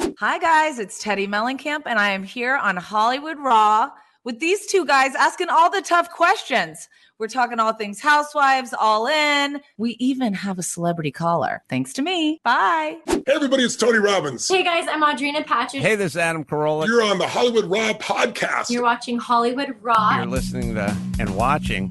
Hi, guys. It's Teddi Mellencamp, and I am here on Hollywood Raw with these two guys asking all the tough questions. We're talking all things housewives, all in. We even have a celebrity caller. Thanks to me. Bye. Hey, everybody, it's Tony Robbins. Hey, guys, I'm Audrina Patridge. Hey, this is Adam Carolla. You're on the Hollywood Raw podcast. You're watching Hollywood Raw. You're listening to and watching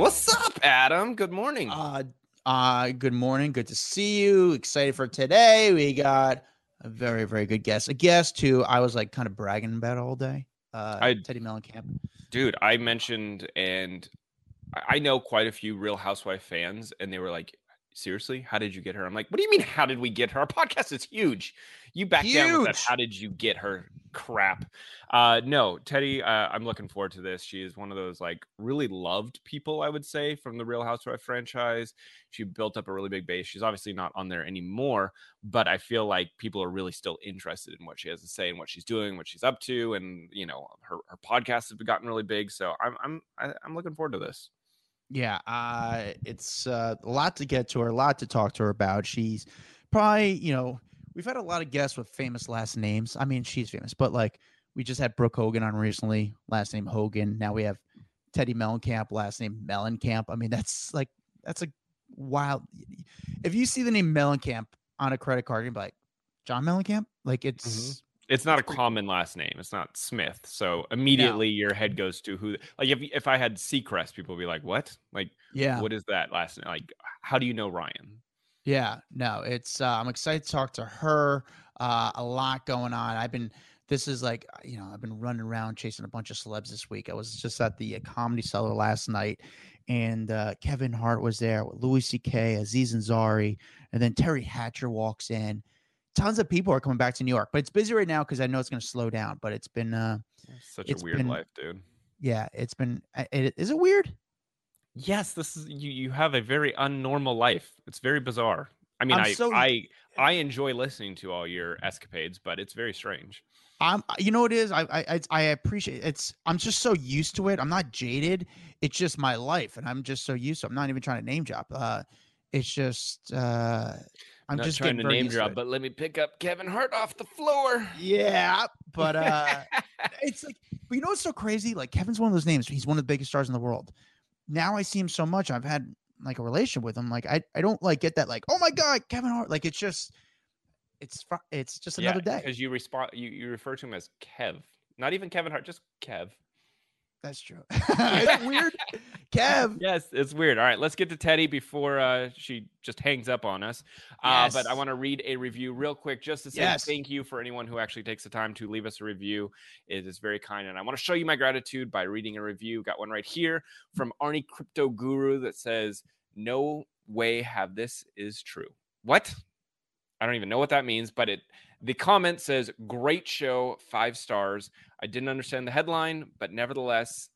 What's up, Adam? Good morning. Uh, uh, good morning. Good to see you. Excited for today. We got a very, very good guest. A guest who I was like kind of bragging about all day. Uh, I- Teddi Mellencamp. Dude, I mentioned and I- know quite a few Real Housewife fans, and they were like, seriously, how did you get her? I'm like, what do you mean, how did we get her? Our podcast is huge. You back down with that. How did you get her crap? Uh, no, Teddi, uh, I'm looking forward to this. She is one of those like really loved people, I would say, from the Real Housewife franchise. She built up a really big base. She's obviously not on there anymore, but I feel like people are really still interested in what she has to say and what she's doing, what she's up to, and you know, her her podcasts have gotten really big. So I'm I'm I'm looking forward to this. Yeah, uh, it's uh, a lot to get to her, a lot to talk to her about. She's probably, you know, we've had a lot of guests with famous last names. I mean, she's famous, but like we just had Brooke Hogan on recently, last name Hogan. Now we have Teddi Mellencamp, last name Mellencamp. I mean, that's like that's a wild. If you see the name Mellencamp on a credit card, you'd be like, John Mellencamp. Like it's It's not a common last name. It's not Smith. So immediately your head goes to who. Like if if I had Seacrest, people would be like, "What? Like yeah, what is that last name? Like how do you know Ryan?" Yeah, no, it's uh, I'm excited to talk to her. Uh, a lot going on. I've been this is like uh, you know I've been running around chasing a bunch of celebs this week. I was just at the uh, Comedy Cellar last night, and uh, Kevin Hart was there with Louis C.K., Aziz Ansari, and then Teri Hatcher walks in. Tons of people are coming back to New York, but it's busy right now because I know it's going to slow down. But it's been uh, Such It's a weird been- life, dude. yeah, it's been. It, is it weird? Yes, this is you. You have a very unnormal life. It's very bizarre. I mean, I'm I so- I I enjoy listening to all your escapades, but it's very strange. I'm you know what it is I I I- I appreciate it's I'm just so used to it. I'm not jaded. It's just my life and I'm just so used to it. I'm not even trying to name drop. Uh it's just uh I'm Not just trying getting to name drop, but let me pick up Kevin Hart off the floor. yeah, but uh it's like but you know what's so crazy? Like Kevin's one of those names. He's one of the biggest stars in the world. Now I see him so much. I've had like a relation with him. Like I I don't like get that like, "Oh my god, Kevin Hart." Like it's just it's fr- it's just another day. because you respond. You you refer to him as Kev, not even Kevin Hart, just Kev. That's true. it's weird. Kev. Yes, it's weird. All right, let's get to Teddi before uh, she just hangs up on us. Uh, But I want to read a review real quick just to say Yes. thank you for anyone who actually takes the time to leave us a review. It is very kind. And I want to show you my gratitude by reading a review. Got one right here from Arnie Crypto Guru that says, No way have this is true. What? I don't even know what that means, but it the comment says great show, five stars. I didn't understand the headline, but nevertheless,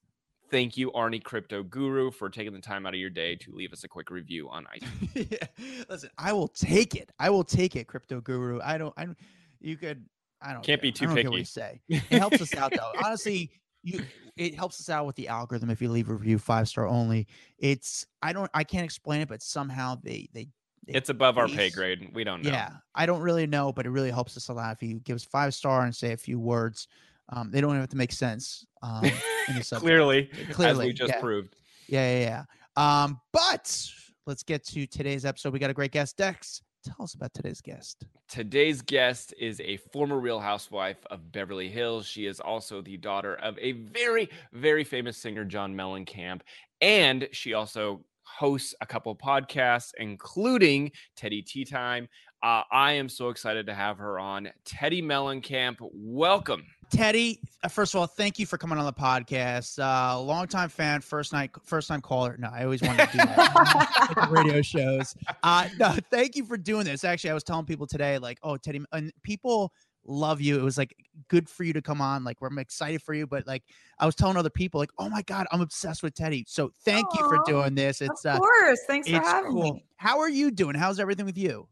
thank you, Arnie Crypto Guru, for taking the time out of your day to leave us a quick review on iTunes. yeah. Listen, I will take it. I will take it, crypto guru. I don't. I don't. You could. I don't. Can't be too I care what picky. you say. It helps us out though. Honestly, you. It helps us out with the algorithm if you leave a review five star only. It's. I don't. I can't explain it, but somehow they they. It's above our pay grade. We don't know. Yeah, I don't really know, but it really helps us a lot if you give us five star and say a few words. Um, they don't even have to make sense. Um, subject. clearly, as Clearly, we just yeah. proved. Yeah, yeah, yeah. Um, but let's get to today's episode. We got a great guest, Dax tell us about today's guest. Today's guest is a former Real Housewife of Beverly Hills. She is also the daughter of a very, very famous singer, John Mellencamp. And she also hosts a couple podcasts, including Teddi Tea Time. Uh, I am so excited to have her on. Teddi Mellencamp, welcome. Teddi, uh, first of all, thank you for coming on the podcast. Uh, longtime fan, first night, first time caller. No, I always wanted to do that radio shows. Uh, no, thank you for doing this. Actually, I was telling people today, like, oh, Teddi, and people love you. It was like good for you to come on. Like, we're excited for you. But like, I was telling other people, like, oh my god, I'm obsessed with Teddi. So thank you for doing this. It's of uh, course. Thanks for having cool. me. How are you doing? How's everything with you?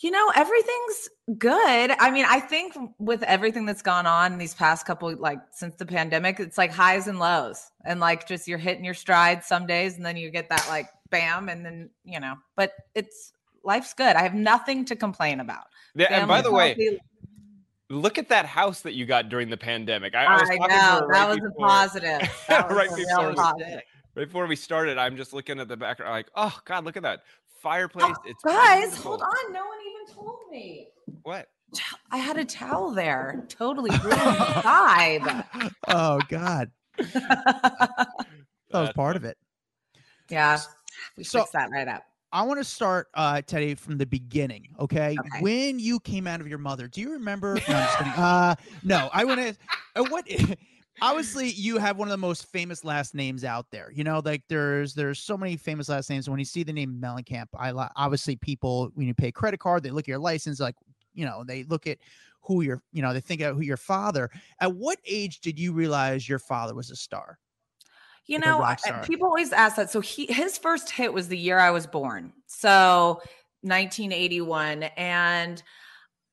You know, everything's good. I mean, I think with everything that's gone on these past couple, like since the pandemic, it's like highs and lows. And like just you're hitting your stride some days and then you get that like bam. And then, you know, but it's life's good. I have nothing to complain about. Yeah, and by Family's the way, healthy. Look at that house that you got during the pandemic. I, I was I talking know her that right was before- a positive. That was Right a before real we- positive. Right before we started, I'm just looking at the back, like, oh God, look at that oh, fireplace. it's Oh, Guys, beautiful." hold on. No one even told me. What? I had a towel there. Totally ruined vibe. Oh God, that was part of it. yeah. We So- fixed that right up. I want to start, uh, Teddi, from the beginning. Okay? Okay. when you came out of your mother, do you remember? No, I'm just. Uh, no, I want to. Uh, what? Obviously, you have one of the most famous last names out there. You know, like there's there's so many famous last names. When you see the name Mellencamp, I obviously people when you pay credit card, they look at your license, like you know, they look at who your, you know, they think of who your father. At what age did you realize your father was a star? You know, rock I- star. people always ask that. So he his first hit was the year I was born. So 1981 and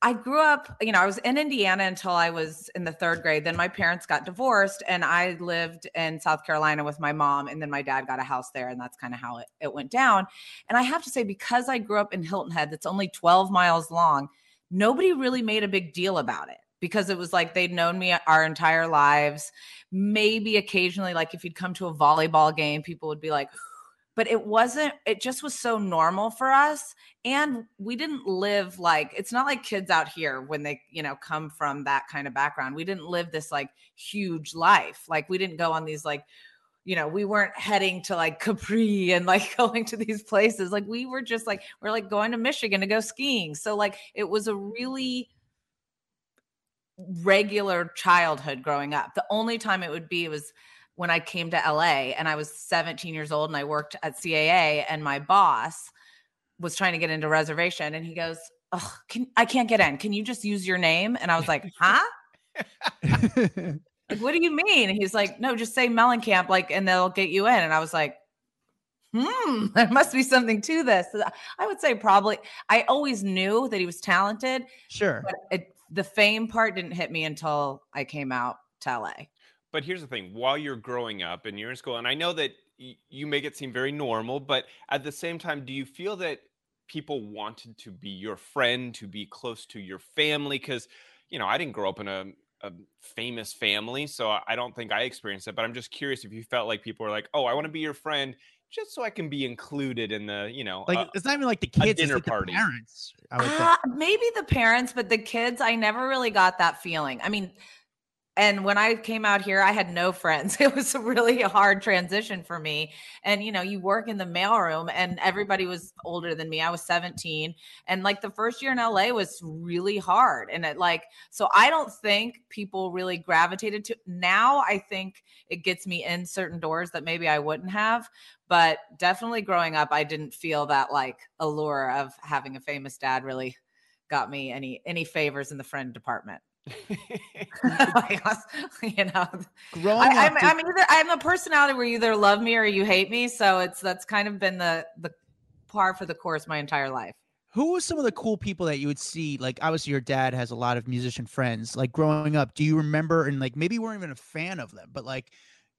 I grew up, you know, I was in Indiana until I was in the 3rd grade. Then my parents got divorced and I lived in South Carolina with my mom and then my dad got a house there and that's kind of how it, it went down. And I have to say because I grew up in Hilton Head that's only 12 miles long, nobody really made a big deal about it because it was like they'd known me our entire lives. Maybe occasionally like if you'd come to a volleyball game people would be like but it wasn't it just was so normal for us and we didn't live like it's not like kids out here when they you know come from that kind of background. We didn't live this like huge life. Like we didn't go on these like you know we weren't heading to like capri and like going to these places. Like we were just like we're like going to michigan to go skiing. So like it was a really regular childhood growing up. The only time it would be was when I came to LA and I was 17 years old and I worked at CAA and my boss was trying to get into reservation and he goes, "Ugh, can, I can't get in. Can you just use your name?" And I was like, "Huh? Like, what do you mean?" And he's like, "No, just say Mellencamp, like, and they'll get you in." And I was like, "Hmm, there must be something to this." I would say probably. I always knew that he was talented, sure. but it, the fame part didn't hit me until I came out to LA. But here's the thing: while you're growing up and you're in school, and I know that y- you make it seem very normal, but at the same time, do you feel that people wanted to be your friend, to be close to your family? Because you know, I didn't grow up in a, a famous family, so I- I don't think I experienced it. But I'm just curious if you felt like people were like, "Oh, I want to be your friend." Just so I can be included in the, you know, Like uh, it's not even like the kids, it's dinner like party. the parents. I would. Uh, maybe the parents, but the kids, I never really got that feeling. I mean, and when I came out here, I had no friends. It was a really hard transition for me. And you know, you work in the mailroom, and everybody was older than me. I was 17, and like the first year in LA was really hard. And it like, so I don't think people really gravitated to. Now I think it gets me in certain doors that maybe I wouldn't have. But definitely growing up, I didn't feel that like allure of having a famous dad really got me any any favors in the friend department. You know, Growing I, up, I'm, did- I'm either I'm a personality where you either love me or you hate me. So it's that's kind of been the the par for the course my entire life. who was some of the cool people that you would see? Like, obviously, your dad has a lot of musician friends. Like growing up, do you remember? And like, maybe you weren't even a fan of them, but like,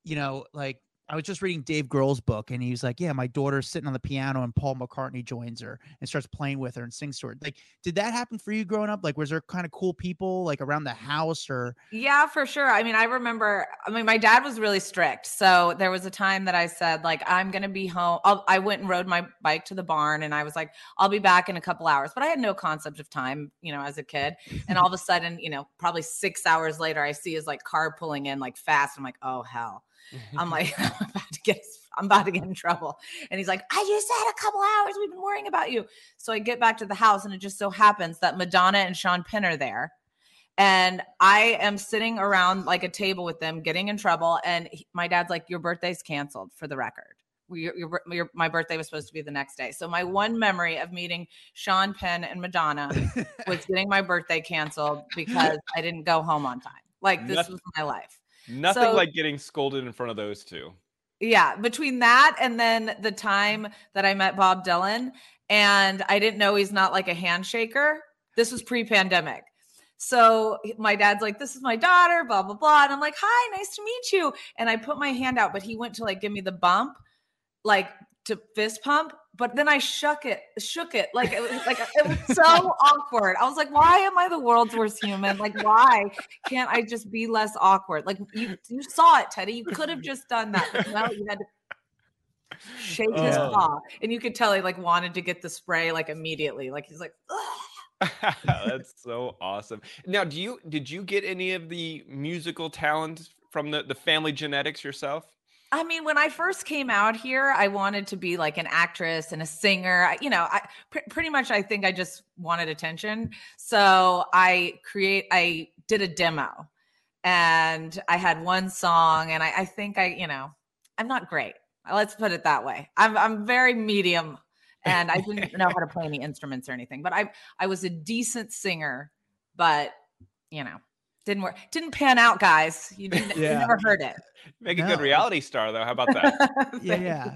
you know, like I was just reading Dave Grohl's book, and he was like, "Yeah, my daughter's sitting on the piano, and Paul McCartney joins her and starts playing with her and sings to her." Like, did that happen for you growing up? Like, was there kind of cool people like around the house, or Yeah, for sure. I mean, I remember. I mean, my dad was really strict, so there was a time that I said, like, I'm gonna be home. I'll, I went and rode my bike to the barn, and I was like, I'll be back in a couple hours. But I had no concept of time, you know, as a kid. And all of a sudden, you know, probably six hours later, I see his like car pulling in like fast. I'm like, oh hell. I'm like, I'm about to get, I'm about to get in trouble. And he's like, I just had a couple hours. We've been worrying about you. So I get back to the house, and it just so happens that Madonna and Sean Penn are there. And I am sitting around like a table with them, getting in trouble. And he- my dad's like, "Your birthday's canceled for the record. Your, your, your, my birthday was supposed to be the next day." So my one memory of meeting Sean Penn and Madonna was getting my birthday canceled because I didn't go home on time. Like this Noth- was my life. Nothing So- like getting scolded in front of those two. Yeah, between that and then the time that I met Bob Dylan, and I didn't know he's not like a handshaker. This was pre-pandemic. So my dad's like, "This is my daughter," blah blah blah, and I'm like, "Hi, nice to meet you." And I put my hand out, but he went to like give me the bump, like to fist pump, but then I shook it, shook it, like it was like it was so awkward. I was like, "Why am I the world's worst human? Like, why can't I just be less awkward?" Like you, you saw it, Teddi. You could have just done that, but no, you had to shake his Oh. paw, and you could tell he like wanted to get the spray like immediately. Like he's like, That's so awesome. Now, do you did you get any of the musical talent from the the family genetics yourself? I mean, when I first came out here, I wanted to be like an actress and a singer. I, you know, I pr- pretty much I think I just wanted attention. So I create, I did a demo, and I had one song, and I, I think I, you know, I'm not great. Let's put it that way. I'm I'm very medium, and I didn't know how to play any instruments or anything. But I I was a decent singer, but you know, didn't work. Didn't pan out, guys. You, didn't, you never heard it. Make a No. good reality star though. How about that? yeah, yeah.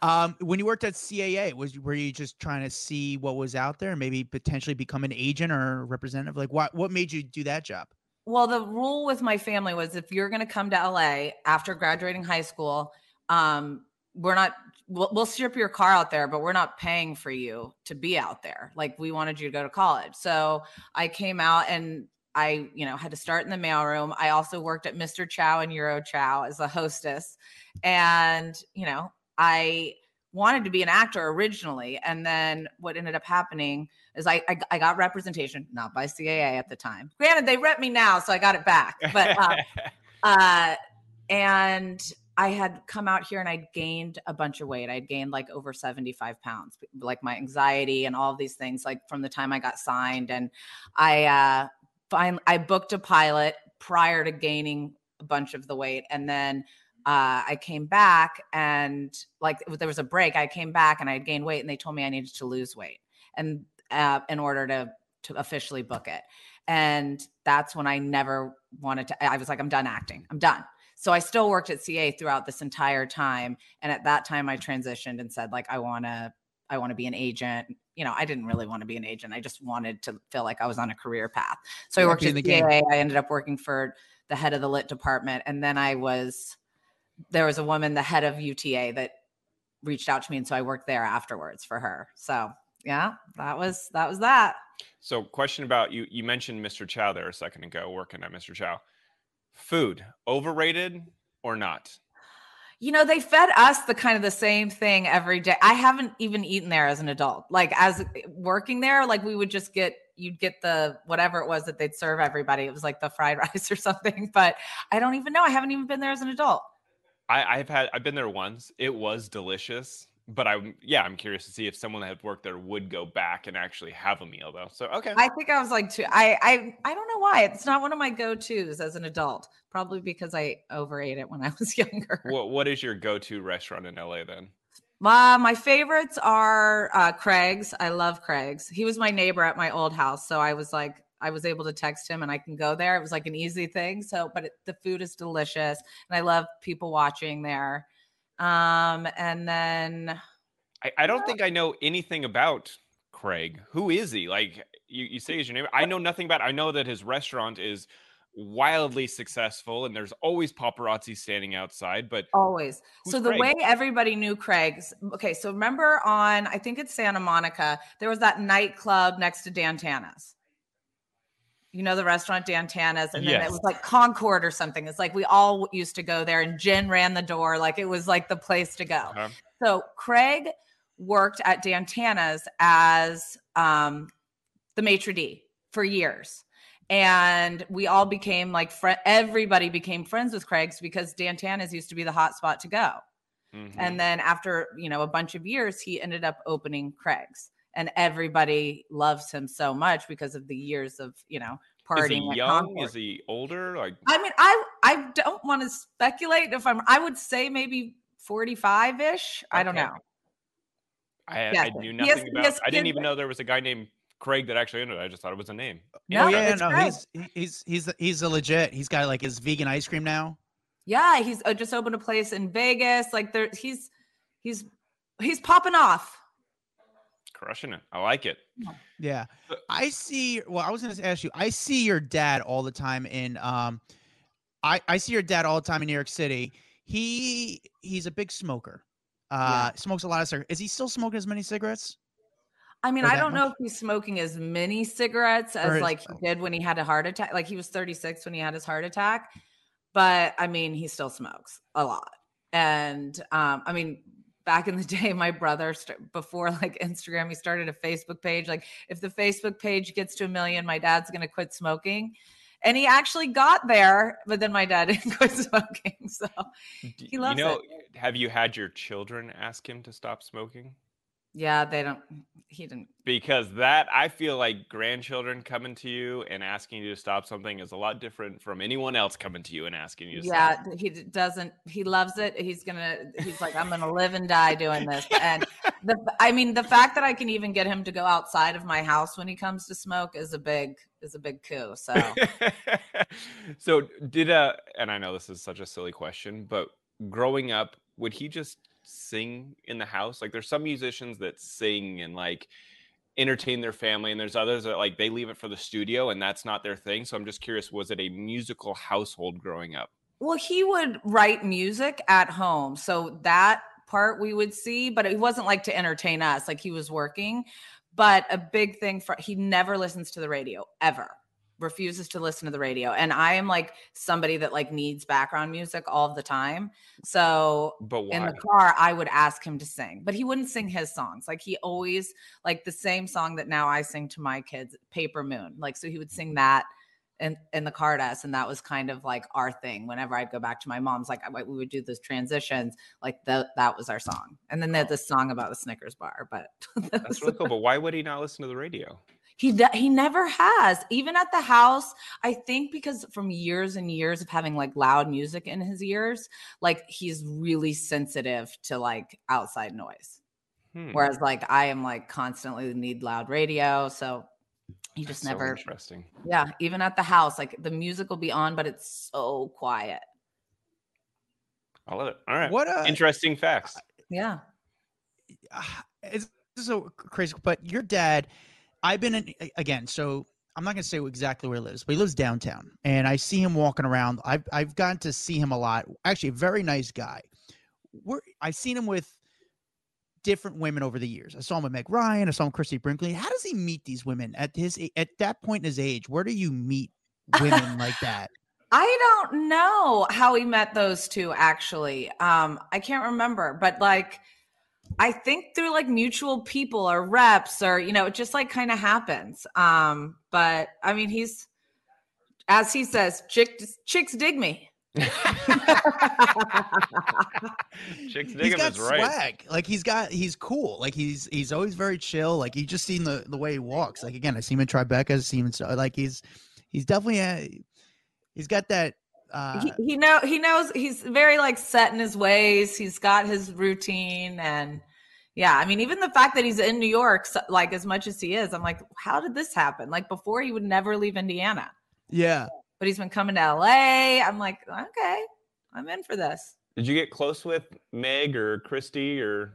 Um, when you worked at CAA, was were you just trying to see what was out there, and maybe potentially become an agent or representative? Like, what what made you do that job? Well, the rule with my family was if you're going to come to LA after graduating high school, um, we're not. We'll, we'll ship your car out there, but we're not paying for you to be out there. Like we wanted you to go to college, so I came out and I, you know, had to start in the mailroom. I also worked at Mr. Chow and Euro Chow as a hostess, and you know, I wanted to be an actor originally, and then what ended up happening is I, I I got representation, not by CAA at the time. Granted, they rep me now, so I got it back. But uh, uh, and I had come out here and I'd gained a bunch of weight. I'd gained like over 75 pounds, like my anxiety and all of these things, like from the time I got signed. And I uh find I booked a pilot prior to gaining a bunch of the weight. And then uh, I came back and like there was a break. I came back and I had gained weight, and they told me I needed to lose weight, and uh, in order to to officially book it. And that's when I never wanted to. I was like, I'm done acting. I'm done. So I still worked at CA throughout this entire time. And at that time, I transitioned and said, like, I want to. I want to be an agent. You know, I didn't really want to be an agent. I just wanted to feel like I was on a career path. So I worked at in the game. I ended up working for the head of the lit department, and then I was there was a woman, the head of UTA, that reached out to me, and so I worked there afterwards for her. So yeah, that was that was that. So, question about you. You mentioned Mr. Chow there a second ago, working at Mr. Chow. Food overrated or not? You know, they fed us the kind of the same thing every day. I haven't even eaten there as an adult. Like as working there, like we would just get you'd get the whatever it was that they'd serve everybody. It was like the fried rice or something. But I don't even know. I haven't even been there as an adult. I, I've had I've been there once. It was delicious, but I'm yeah, I'm curious to see if someone that had worked there would go back and actually have a meal though. So okay. I think I was like two. I I I don't know why. It's not one of my go-tos as an adult. Probably because I overate it when I was younger. what what is your go-to restaurant in LA then? Uh, my favorites are uh, Craig's. I love Craig's. He was my neighbor at my old house, so I was like, I was able to text him and I can go there. It was like an easy thing. So, but it, the food is delicious, and I love people watching there. Um, and then I, I don't think I know anything about Craig. Who is he? Like you, you say he's your neighbor. I know nothing about I know that his restaurant is wildly successful, and there's always paparazzi standing outside. But Always. So the Craig? way everybody knew Craig's okay, so remember on I think it's Santa Monica, there was that nightclub next to Dan Tana's. You know the restaurant Dan Tana's, and then Yes. it was like Concord or something. It's like we all used to go there, and Jen ran the door, like it was like the place to go. uh, So Craig worked at Dan Tana's as um, the maitre d for years. And we all became like fri everybody became friends with Craig's because Dan Tana's used to be the hot spot to go. mhm. And then after, you know, a bunch of years, he ended up opening Craig's. And everybody loves him so much because of the years of, you know, is partying. he young? Concord. Is he older? Like I mean, I I don't want to speculate if I'm I would say maybe 45-ish. I don't know. I, I knew nothing has- about. I didn't even that- know there was a guy named Craig that actually entered. it. I just thought it was a name. No, oh yeah, no, Craig. he's he's he's he's a legit. He's got like his vegan ice cream now. Yeah, he's uh, just opened a place in Vegas. Like there, he's he's he's popping off. Crushing it. I like it. Yeah, Uh, I see. Well, I was going to ask you. I see your dad all the time in. Um, I I see your dad all the time in New York City. He he's a big smoker. Uh, smokes a lot of cigarettes. Is he still smoking as many cigarettes? I mean, I don't know if he's smoking as many cigarettes as Or is- like he did when he had a heart attack. Like he was 36 when he had his heart attack, but I mean, he still smokes a lot. And um, I mean, back in the day, my brother st- before like Instagram, he started a Facebook page. Like, if the Facebook page gets to a million, my dad's gonna quit smoking. And he actually got there, but then my dad didn't quit smoking. So He loves you know, have you had your children ask him to stop smoking? Yeah, they don't. He didn't. Because that I feel like grandchildren coming to you and asking you to stop something is a lot different from anyone else coming to you and asking you to Yeah, stop. he doesn't. He loves it. He's gonna. He's like, I'm gonna live and die doing this. And the, I mean, the fact that I can even get him to go outside of my house when he comes to smoke is a big is a big coup. So so did uh and I know this is such a silly question, but growing up, would he just sing in the house? Like there's some musicians that sing and like entertain their family and there's others that like they leave it for the studio and that's not their thing. So I'm just curious, was it a musical household growing up? Well, he would write music at home. So that part we would see, but it wasn't like to entertain us, like he was working. But a big thing for he never listens to the radio ever. Refuses to listen to the radio. And I am like somebody that like needs background music all the time. So But why? in the car, I would ask him to sing, but he wouldn't sing his songs. Like he always like the same song that now I sing to my kids, Paper Moon. Like so he would sing that in in the car to us, and that was kind of like our thing. Whenever I'd go back to my mom's, like I, we would do those transitions, like that that was our song. And then they had this song about the Snickers bar, but That's really cool. But why would he not listen to the radio? He he never has. Even at the house, I think because from years and years of having like loud music in his ears, like he's really sensitive to like outside noise. Hmm, Whereas like I am like constantly need loud radio, so he just that's so never. interesting. yeah, even at the house, like the music will be on, but it's so quiet. I love it. All right. What a Interesting facts. Yeah. ah, it's so crazy. But your dad, I've been in again. So I'm not gonna say exactly where he lives, but he lives downtown, and I see him walking around. I've I've gotten to see him a lot. Actually, a very nice guy. We're, I've seen him with different women over the years. I saw him with Meg Ryan. I saw him with Christie Brinkley. How does he meet these women at his at that point in his age? Where do you meet women like that? I don't know how he met those two actually. Um, I can't remember, but like I think through like mutual people or reps or you know, it just like kind of happens. Um, but I mean he's as he says, chicks chicks dig me. Chicks he's dig him got is right. swag. Like he's got he's cool. Like he's he's always very chill. Like you just seen the the way he walks. Like again, I see him in Tribeca. I see him in, so- like he's he's definitely a, he's got that. Uh, he, he know he knows he's very like set in his ways. He's got his routine and yeah, I mean even the fact that he's in New York so- like as much as he is, I'm like how did this happen? Like before he would never leave Indiana. yeah. But he's been coming to LA. I'm like, okay, I'm in for this. Did you get close with Meg or Christie or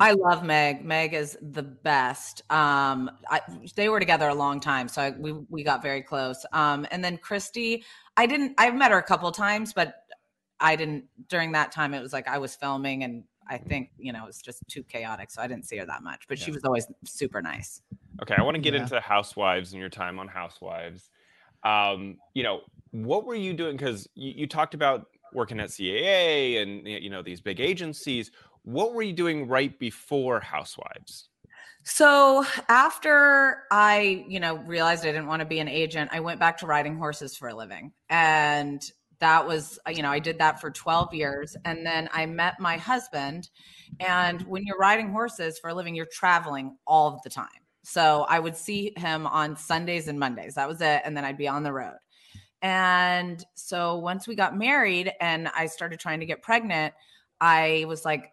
I love Meg. Meg is the best. Um, I, they were together a long time, so I, we we got very close. Um, and then Christie, I didn't. I've met her a couple times, but I didn't during that time. It was like I was filming, and I think you know it was just too chaotic, so I didn't see her that much. But she was always super nice. Okay, I want to get Yeah. into Housewives and your time on Housewives. Um, you know, what were you doing? Because you, you talked about working at CAA and you know these big agencies. What were you doing right before Housewives? So after I, you know, realized I didn't want to be an agent, I went back to riding horses for a living. And that was, uh, you know, I did that for 12 years. And then I met my husband. And when you're riding horses for a living, you're traveling all the time. So I would see him on Sundays and Mondays. That was it. And then I'd be on the road. And so once we got married and I started trying to get pregnant, I was like,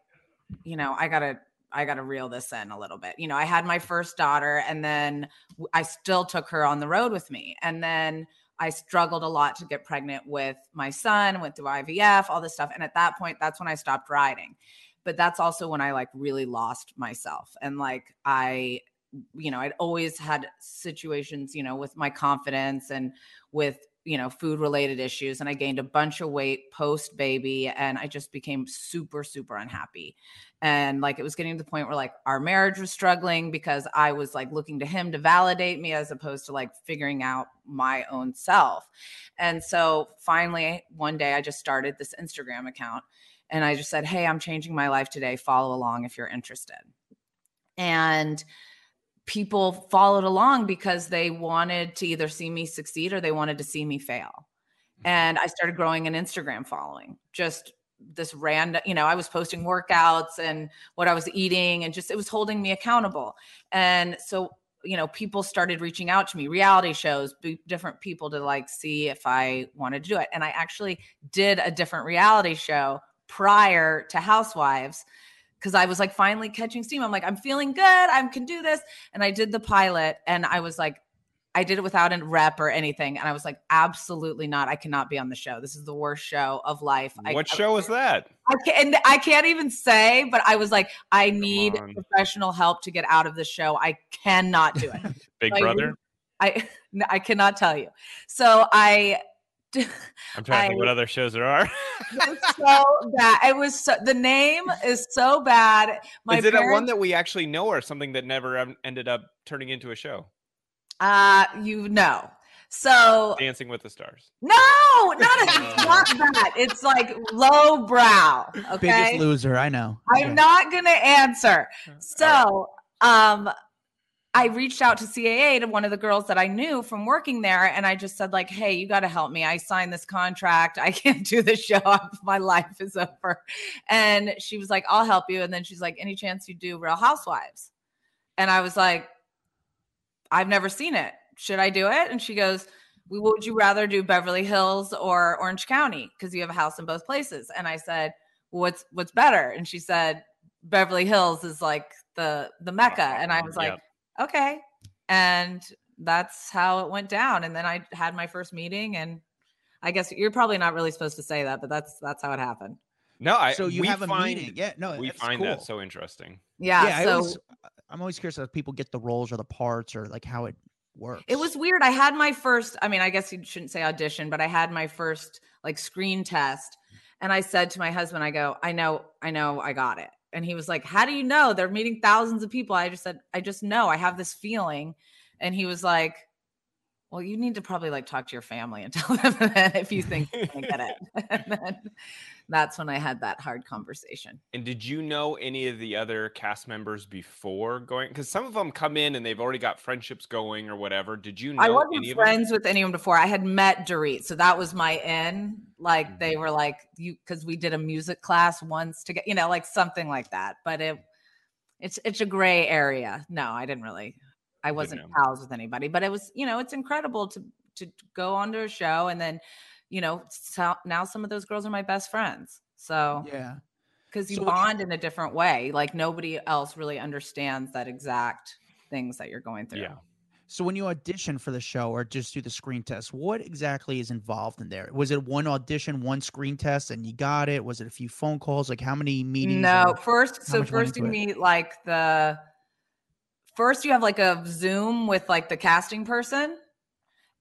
you know, I gotta I got to reel this in a little bit. You know, I had my first daughter and then I still took her on the road with me. And then I struggled a lot to get pregnant with my son, went through IVF, all this stuff. And at that point, that's when I stopped riding. But that's also when I like really lost myself. And like I, you know, I'd always had situations, you know, with my confidence and with, you know, food related issues. And I gained a bunch of weight post baby. And I just became super, super unhappy and like it was getting to the point where like our marriage was struggling because i was like looking to him to validate me as opposed to like figuring out my own self and so finally one day i just started this instagram account and i just said hey i'm changing my life today follow along if you're interested and people followed along because they wanted to either see me succeed or they wanted to see me fail. Mm-hmm. And i started growing an instagram following just this random you know i was posting workouts and what i was eating and just it was holding me accountable. And so you know people started reaching out to me reality shows different people to like see if i wanted to do it. And i actually did a different reality show prior to housewives because i was like finally catching steam i'm like i'm feeling good i can do this and i did the pilot and i was like I did it without a rep or anything. And I was like, absolutely not. I cannot be on the show. This is the worst show of life. I, What I- show was that? I can't, I can't even say, but I was like, I need on. professional help to get out of the show. I cannot do it. Big I Brother. I I cannot tell you. So I I'm trying to think what other shows there are. it was so bad. It was so, the name is so bad. My Is it a one that we actually know, or something that never ended up turning into a show? uh you know. So Dancing with the Stars. no, not a, not that. It's like low brow. Okay. Biggest loser, I know. I'm Okay. not going to answer. All So, um, I reached out to CAA to one of the girls that I knew from working there, and I just said, like, "Hey, you got to help me. I signed this contract. I can't do the show. My life is over." And she was like, "I'll help you." And then she's like, "Any chance you do Real Housewives?" And I was like, "I've never seen it. Should I do it?" And she goes, "We would you rather do Beverly Hills or Orange County because you have a house in both places?" And I said, "What's what's better?" And she said, Beverly Hills is like the the mecca and I was like Yep. Okay and that's how it went down and then I had my first meeting and I guess you're probably not really supposed to say that but that's that's how it happened No, I. So you we have a find, meeting. Yeah, no, we find cool. that so interesting. yeah, I so always, I'm always curious if people get the roles or the parts or like how it works. it was weird I had my first I mean I guess you shouldn't say audition but I had my first like screen test and I said to my husband I go I know I know I got it and he was like how do you know? They're meeting thousands of people. I just said I just know. I have this feeling. And he was like well, you need to probably like talk to your family and tell them if you think you're get it. and then that's when I had that hard conversation. And did you know any of the other cast members before going? Because some of them come in and they've already got friendships going or whatever. Did you know I wasn't friends with anyone before. I had met Dorit, so that was my in. Like they Mm-hmm. were like you because we did a music class once to get you know like something like that. But it it's it's a gray area. No, I didn't really. I wasn't pals with anybody, but it was you know it's incredible to to go onto a show and then you know so now some of those girls are my best friends. So Yeah. because you So- bond in a different way. Like nobody else really understands that exact things that you're going through. Yeah. So when you audition for the show or just do the screen test, what exactly is involved in there? Was it one audition, one screen test, and you got it? Was it a few phone calls? Like how many meetings? No, or- first, so first you it? meet like the first you have like a Zoom with like the casting person,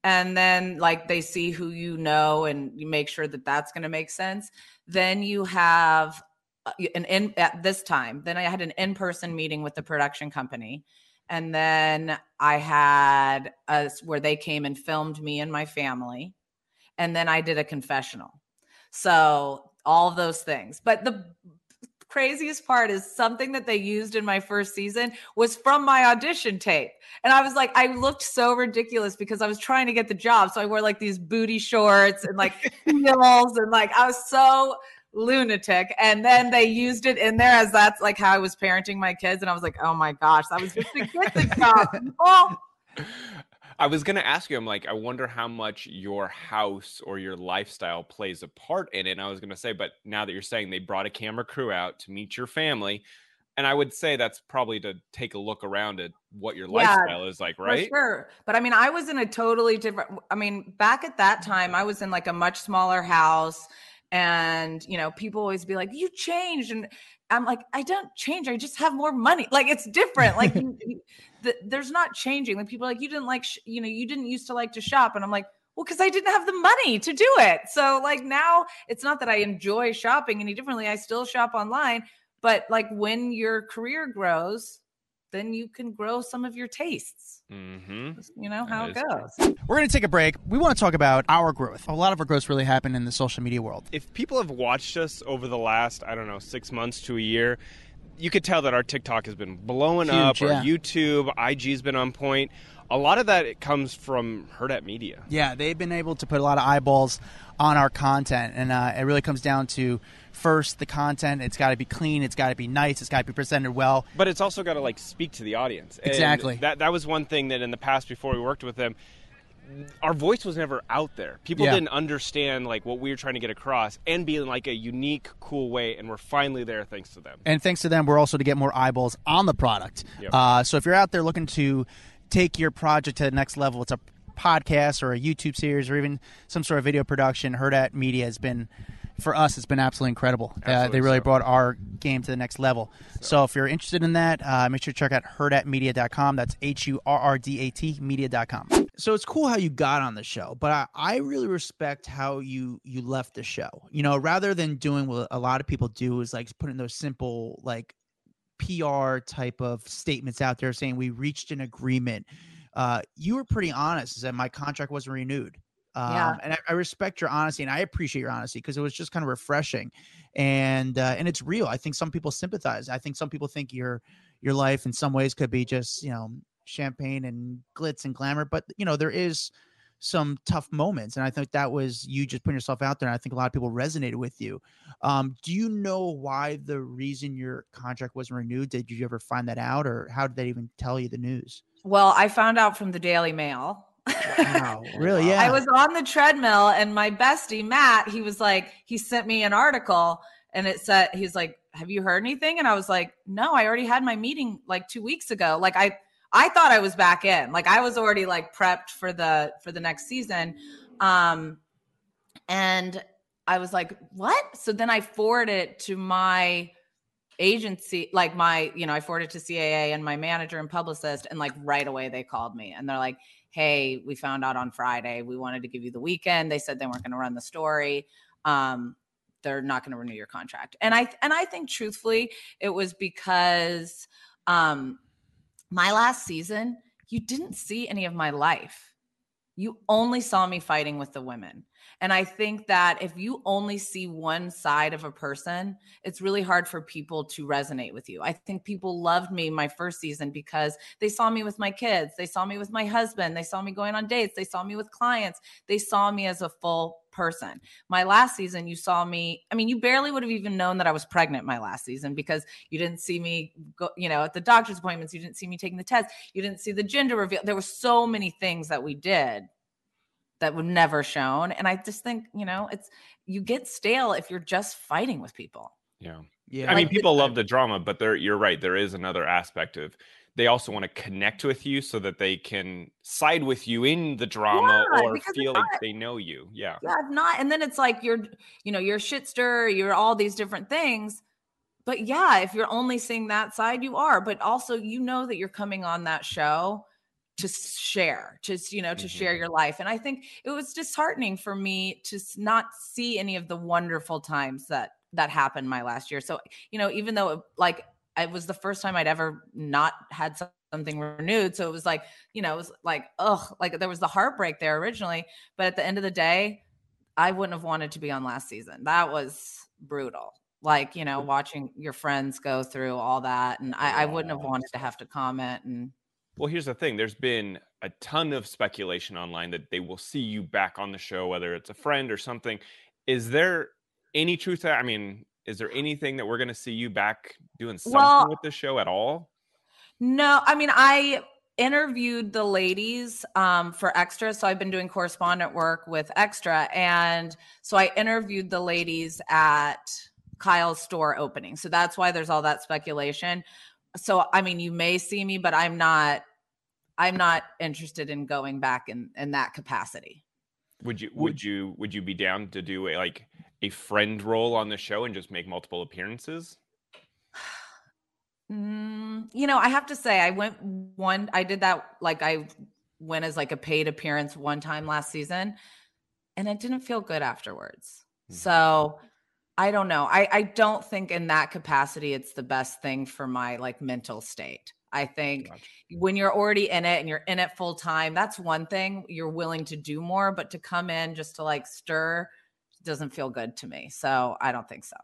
and then like they see who you know and you make sure that that's going to make sense. Then you have uh, an in at this time. Then I had an in person meeting with the production company. And then I had us where they came and filmed me and my family. And then I did a confessional. So all those things. But the craziest part is something that they used in my first season was from my audition tape. And I was like, I looked so ridiculous because I was trying to get the job. So I wore like these booty shorts and like heels and like I was so lunatic. And then they used it in there as that's like how I was parenting my kids. And I was like, oh my gosh, that was just to get the job. Oh, I was gonna ask you. I'm like, I wonder how much your house or your lifestyle plays a part in it. And I was gonna say, but now that you're saying they brought a camera crew out to meet your family, and I would say that's probably to take a look around at what your Yeah, lifestyle is like, right? For sure. But I mean, I was in a totally different I mean, back at that time, I was in like a much smaller house and, you know, people always be like, "You changed." And I'm like, "I don't change. I just have more money." Like it's different. Like the, there's not changing. Like people are like, "You didn't like, sh- you know, you didn't used to like to shop." And I'm like, "Well, cuz I didn't have the money to do it." So like now it's not that I enjoy shopping any differently. I still shop online, but like when your career grows, then you can grow some of your tastes. Mm-hmm. You know how it That is true. goes. We're going to take a break. We want to talk about our growth. A lot of our growth really happened in the social media world. if people have watched us over the last, I don't know, six months to a year, you could tell that our TikTok has been blowing up, Huge, our yeah. YouTube, IG's been on point. A lot of that it comes from Hurrdat Media. Yeah, they've been able to put a lot of eyeballs on our content, and uh, it really comes down to first the content. It's got to be clean. It's got to be nice. It's got to be presented well. But it's also got to like speak to the audience. And Exactly. That that was one thing that in the past before we worked with them, our voice was never out there. People Yeah. didn't understand like what we were trying to get across and be in like a unique, cool way. And we're finally there thanks to them. And thanks to them, we're also to get more eyeballs on the product. Yep. Uh, so if you're out there looking to take your project to the next level, it's a podcast or a YouTube series or even some sort of video production. Hurrdat Media has been, for us, it's been absolutely incredible. uh, they really so. brought our game to the next level. So, if you're interested in that, uh, make sure to check out hurrdatmedia.com. That's H U R R D A T media.com. So it's cool how you got on the show, but I, I really respect how you you left the show. You know, rather than doing what a lot of people do is like putting those simple like PR type of statements out there saying we reached an agreement. Uh, you were pretty honest that my contract wasn't renewed. Um, Yeah. and I, I respect your honesty and I appreciate your honesty because it was just kind of refreshing and uh, and it's real. I think some people sympathize. I think some people think your your life in some ways could be just you know champagne and glitz and glamour, but you know there is some tough moments, and I think that was you just putting yourself out there. And I think a lot of people resonated with you. Um, do you know why the reason your contract wasn't renewed? Did you ever find that out, or how did they even tell you the news? Well, I found out from the Daily Mail. Wow, really? Yeah. I was on the treadmill and my bestie Matt, he was like, he sent me an article and it said, he's like, have you heard anything? And I was like, no, I already had my meeting like two weeks ago. Like I, I thought I was back in, like I was already like prepped for the, for the next season. Um, and I was like, what? So then I forwarded it to my agency, like my, you know, I forwarded to CAA and my manager and publicist, and like right away they called me and they're like, hey, we found out on Friday. We wanted to give you the weekend. They said they weren't going to run the story. Um, they're not going to renew your contract. And I and I think truthfully, it was because um my last season, you didn't see any of my life. You only saw me fighting with the women. And I think that if you only see one side of a person, it's really hard for people to resonate with you. I think people loved me my first season because they saw me with my kids, they saw me with my husband, they saw me going on dates, they saw me with clients, they saw me as a full person. My last season, you saw me, I mean, you barely would have even known that I was pregnant my last season because you didn't see me go, you know, at the doctor's appointments, you didn't see me taking the test, you didn't see the gender reveal. There were so many things that we did that were never shown. And I just think, you know, it's you get stale if you're just fighting with people. Yeah. yeah. I mean, people uh love the drama, but there you're right. There is another aspect of they also want to connect with you so that they can side with you in the drama Yeah, or feel it's like not- they know you. Yeah. yeah i've not and then it's like you're you know you're a shit stirrer you're all these different things but yeah if you're only seeing that side you are but also you know that you're coming on that show to share just you know to share Mhm. your life and i think it was disheartening for me to not see any of the wonderful times that that happened my last year so you know even though it, like it was the first time i'd ever not had something renewed so it was like you know it was like ugh like there was the heartbreak there originally but at the end of the day I wouldn't have wanted to be on last season. That was brutal. Like, you know, watching your friends go through all that. And I, I wouldn't have wanted to have to comment. And Well, here's the thing. There's been a ton of speculation online that they will see you back on the show, whether it's a friend or something. Is there any truth to that? I mean, is there anything that we're going to see you back doing something Well- with the show at all? no, I mean, I interviewed the ladies um, for Extra. So I've been doing correspondent work with Extra. And so I interviewed the ladies at Kyle's store opening. So that's why there's all that speculation. So, I mean, you may see me, but I'm not. I'm not interested in going back in in that capacity. Would you Would- would you would you be down to do a like a friend role on the show and just make multiple appearances? Mm, you know, I have to say, I went one. I did that like I went as like a paid appearance one time last season, and it didn't feel good afterwards. Mhm. So I don't know. I I don't think in that capacity it's the best thing for my like mental state. I think Gotcha. when you're already in it and you're in it full time, that's one thing. You're willing to do more, but to come in just to like stir doesn't feel good to me. So I don't think so.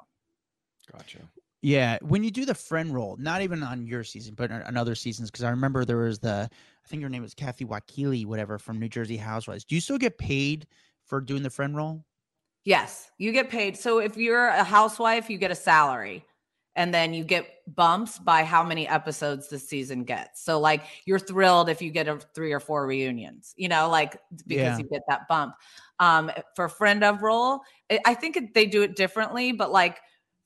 Gotcha. Yeah, when you do the friend role, not even on your season, but on on other seasons, because I remember there was the, I think her name was Kathy Wakile, whatever, from New Jersey Housewives. Do you still get paid for doing the friend role? Yes, you get paid. So if you're a housewife, you get a salary. And then you get bumps by how many episodes the season gets. So like you're thrilled if you get a three or four reunions, you know, like because Yeah. you get that bump. Um for friend of role, I- I think it- they do it differently, but like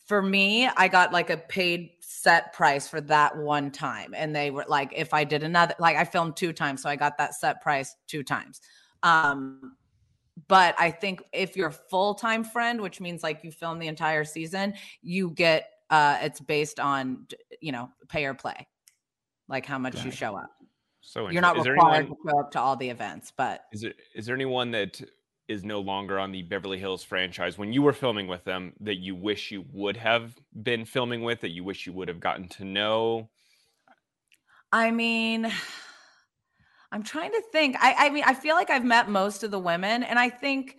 for me, I got like a paid set price for that one time. And they were like, if I did another, like I filmed two times, so I got that set price two times. Um, but I think if you're a full time friend, which means like you film the entire season, you get uh it's based on you know pay or play, like how much you show up. So You're not interesting. is there required anyone, to show up to all the events, but is there is there anyone that is no longer on the Beverly Hills franchise when you were filming with them that you wish you would have been filming with that you wish you would have gotten to know? I mean, I'm trying to think. I, I mean, I feel like I've met most of the women, and I think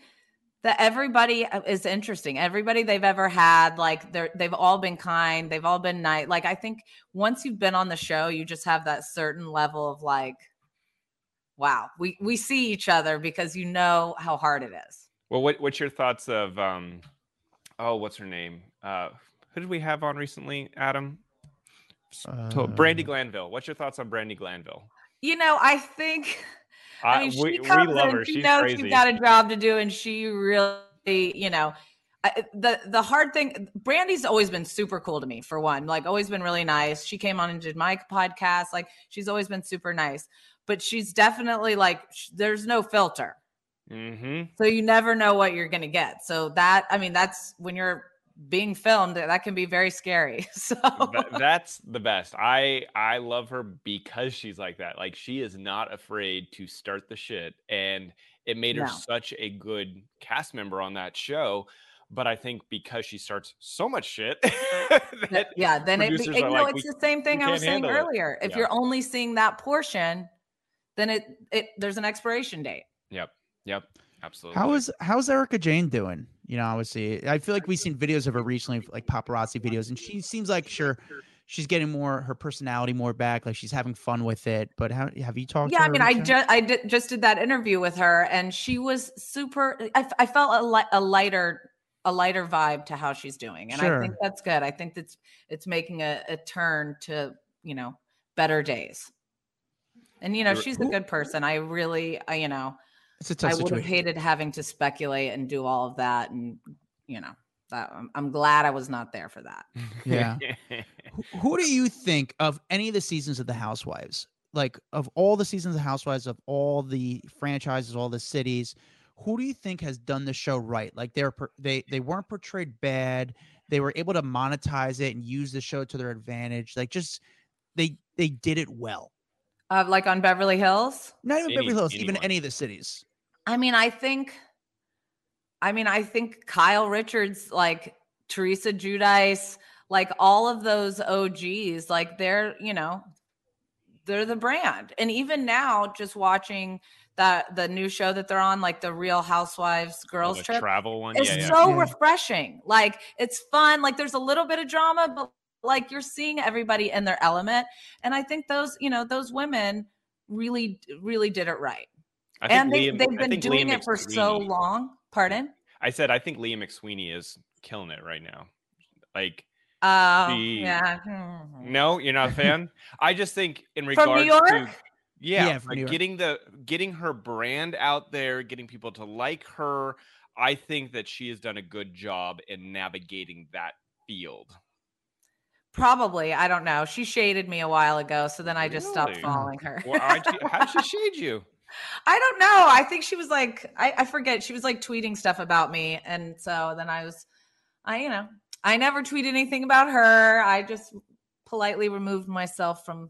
that everybody uh, is interesting. Everybody they've ever had, like they're they've all been kind. They've all been nice. Like I think once you've been on the show, you just have that certain level of like, wow, we we see each other because you know how hard it is. Well, what what's your thoughts of um oh, what's her name? Uh who did we have on recently, Adam? So Brandi Uh, Glanville. What's your thoughts on Brandi Glanville? You know, I think. I mean, she we, we comes love her. She She's knows crazy. she's got a job to do, and she really, you know, I, the the hard thing. Brandi's always been super cool to me. For one, like always been really nice. She came on and did my podcast. Like she's always been super nice, but she's definitely like sh- there's no filter, hmm so you never know what you're gonna get. So that I mean, that's when you're being filmed. That can be very scary. So that's the best. I I love her because she's like that. Like she is not afraid to start the shit, and it made her such a good cast member on that show. But I think because she starts so much shit, yeah, then it, be- producers you know like, it's "We- the same thing I was saying handle it." earlier. If Yeah. you're only seeing that portion, then it it there's an expiration date. Yep. Yep. Absolutely. How is how's Erika Jayne doing? You know, obviously, I feel like we've seen videos of her recently, like paparazzi videos, and she seems like sure she's getting more her personality more back, like she's having fun with it. But how have you talked? Yeah, to I her mean, I just I did, just did that interview with her, and she was super. I, f- I felt a, li- a lighter a lighter vibe to how she's doing, and I think that's good. I think that's it's making a, a turn to you know better days. And you know, she's a good person. I really, I, you know, it's a tough I would have hated having to speculate and do all of that, and you know, that I'm, I'm glad I was not there for that. Yeah. Who, who do you think of any of the seasons of the Housewives? Like of all the seasons of Housewives of all the franchises, all the cities, who do you think has done the show right? Like they're they they weren't portrayed bad. They were able to monetize it and use the show to their advantage. Like just they they did it well. Uh, like on Beverly Hills. Not even Any- Beverly Hills, even any of the cities. I mean, I think, I mean, I think Kyle Richards, like Teresa Giudice, like all of those OGs, like they're, you know, they're the brand. And even now, just watching that the new show that they're on, like the Real Housewives Oh, Girls the Trip, travel one. it's yeah, yeah. so Yeah. refreshing. Like it's fun. Like there's a little bit of drama, but like you're seeing everybody in their element. And I think those, you know, those women really, really did it right. I think And they, Leah- they've been doing Leah it for so long. Pardon? I said I think Leah McSweeney is killing it right now. Like, Oh, She- yeah. Hmm. no, you're not a fan. I just think in From regards New York? to yeah, Yeah, like getting the getting her brand out there, getting people to like her. I think that she has done a good job in navigating that field. Probably. I don't know. She shaded me a while ago, so then I just stopped following her. Well, aren't you- how did she shade you? I don't know. I think she was like, I, I forget. She was like tweeting stuff about me. And so then I was, I, you know, I never tweeted anything about her. I just politely removed myself from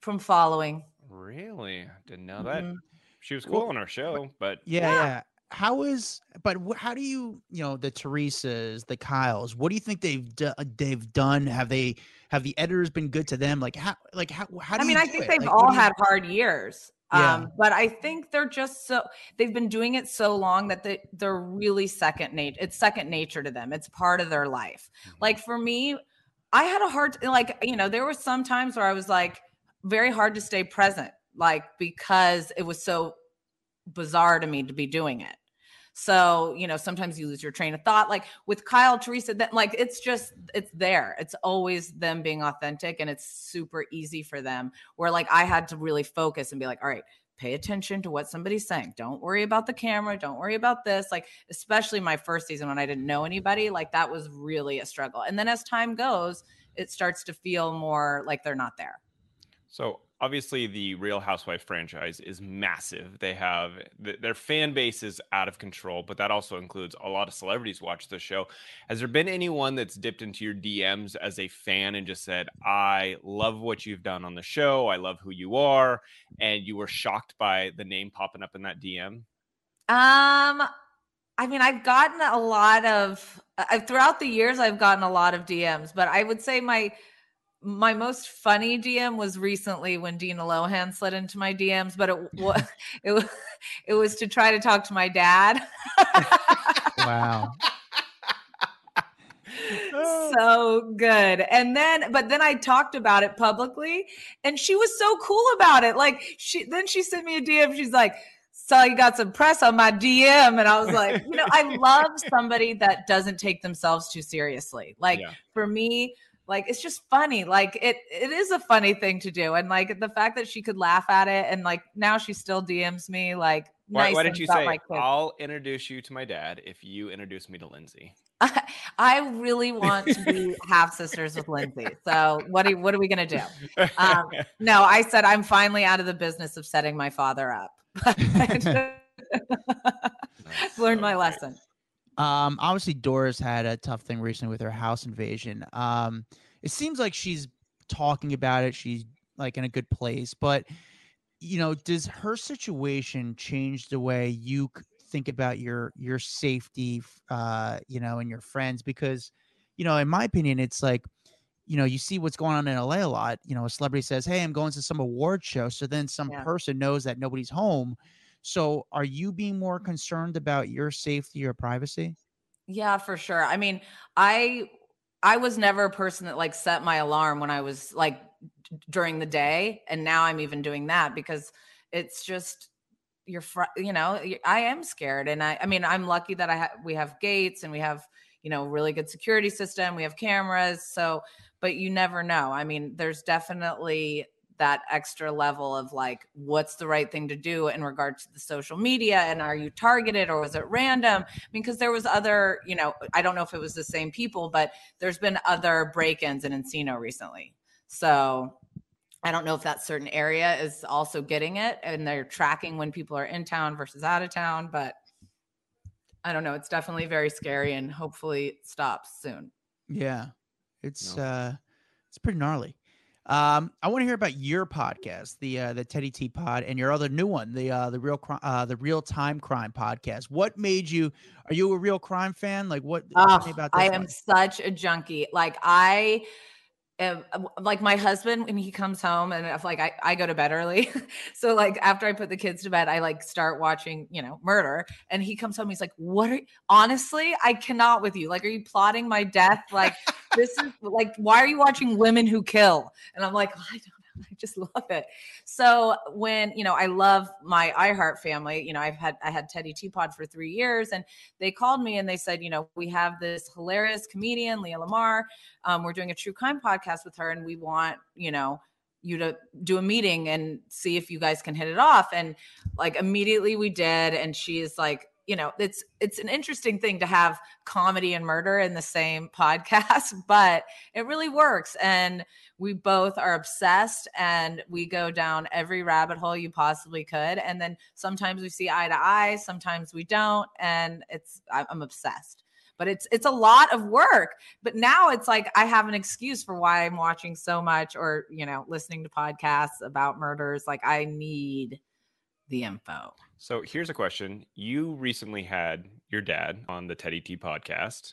from following. Really? Didn't know that. Mhm. She was Well, cool on our show, but Yeah, Yeah. yeah. How is but how do you you know the Teresas, the Kyles? What do you think they've do, they've done? Have they have the editors been good to them? Like how like how how do I mean, you I think it? they've Like, all had hard years. Yeah. Um, but I think they're just so they've been doing it so long that they, they're really second nature. It's second nature to them. It's part of their life. Mm-hmm. Like for me, I had a hard like you know there were some times where I was like very hard to stay present, like because it was so bizarre to me to be doing it. So, you know, sometimes you lose your train of thought. Like with Kyle, Teresa, that like it's just it's there. It's always them being authentic and it's super easy for them. Where like I had to really focus and be like, all right, pay attention to what somebody's saying. Don't worry about the camera. Don't worry about this. Like, especially my first season when I didn't know anybody, like that was really a struggle. And then as time goes, it starts to feel more like they're not there. So obviously, the Real Housewife franchise is massive. They have th- their fan base is out of control, but that also includes a lot of celebrities watch the show. Has there been anyone that's dipped into your DMs as a fan and just said, "I love what you've done on the show. I love who you are," and you were shocked by the name popping up in that DM? Um, I mean, I've gotten a lot of uh, throughout the years. I've gotten a lot of DMs, but I would say my my most funny DM was recently when Dina Lohan slid into my DMs, but it was it was it was to try to talk to my dad. Wow. so good. And then, but then I talked about it publicly, and she was so cool about it. Like she, then she sent me a DM. She's like, "So you got some press on my DM," and I was like, you know, I love somebody that doesn't take themselves too seriously. Like Yeah. for me. Like it's just funny. Like it it is a funny thing to do. And like the fact that she could laugh at it and like now she still DMs me like Why, nice why didn't you say, "I'll introduce you to my dad if you introduce me to Lindsay"? I really want to be half sisters with Lindsay. So what are what are we gonna do? Um, no, I said I'm finally out of the business of setting my father up. Learned my lesson. Um, obviously Dorit had a tough thing recently with her house invasion. Um, it seems like she's talking about it. She's like in a good place, but you know, does her situation change the way you think about your your safety, uh, you know, and your friends? Because, you know, in my opinion, it's like, you know, you see what's going on in LA a lot. You know, a celebrity says, "Hey, I'm going to some award show," so then some Yeah. person knows that nobody's home. So, are you being more concerned about your safety or privacy? Yeah, for sure. I mean, I I was never a person that like set my alarm when I was like d- during the day, and now I'm even doing that because it's just you're fr- you know I am scared, and I I mean I'm lucky that I ha- we have gates and we have you know really good security system, we have cameras, so but you never know. I mean, there's definitely that extra level of like what's the right thing to do in regard to the social media and are you targeted or was it random? I mean because there was other you know i don't know if it was the same people but there's been other break-ins in encino recently. So i don't know if that certain area is also getting it and they're tracking when people are in town versus out of town but i don't know. It's definitely very scary and hopefully it stops soon. Yeah, it's No. uh, it's pretty gnarly. Um, I want to hear about your podcast, the uh, the Teddi Tea Pod, and your other new one, the uh, the real uh, the real time crime podcast. What made you? Are you a real crime fan? Like what? Oh, I am one. such a junkie. Like I like my husband when he comes home and if like I, I go to bed early. so like after I put the kids to bed, I like start watching, you know, murder. And he comes home, he's like, What are honestly, I cannot with you. Like, are you plotting my death? Like this is like, why are you watching women who kill? And I'm like, I don't. I just love it. So when you know, I love my iHeart family. You know, I've had I had Teddi Tea Pod for three years, and they called me and they said, you know, we have this hilarious comedian, Leah Lamarr. Um, we're doing a true crime podcast with her, and we want you know you to do a meeting and see if you guys can hit it off. And like immediately we did, and she's like, you know, it's it's an interesting thing to have comedy and murder in the same podcast, but it really works. And we both are obsessed and we go down every rabbit hole you possibly could. And then sometimes we see eye to eye, sometimes we don't. And it's I'm obsessed. But it's it's a lot of work. But now it's like I have an excuse for why I'm watching so much or you know listening to podcasts about murders. Like I need the info. So here's a question. You recently had your dad on the Teddi Tea podcast.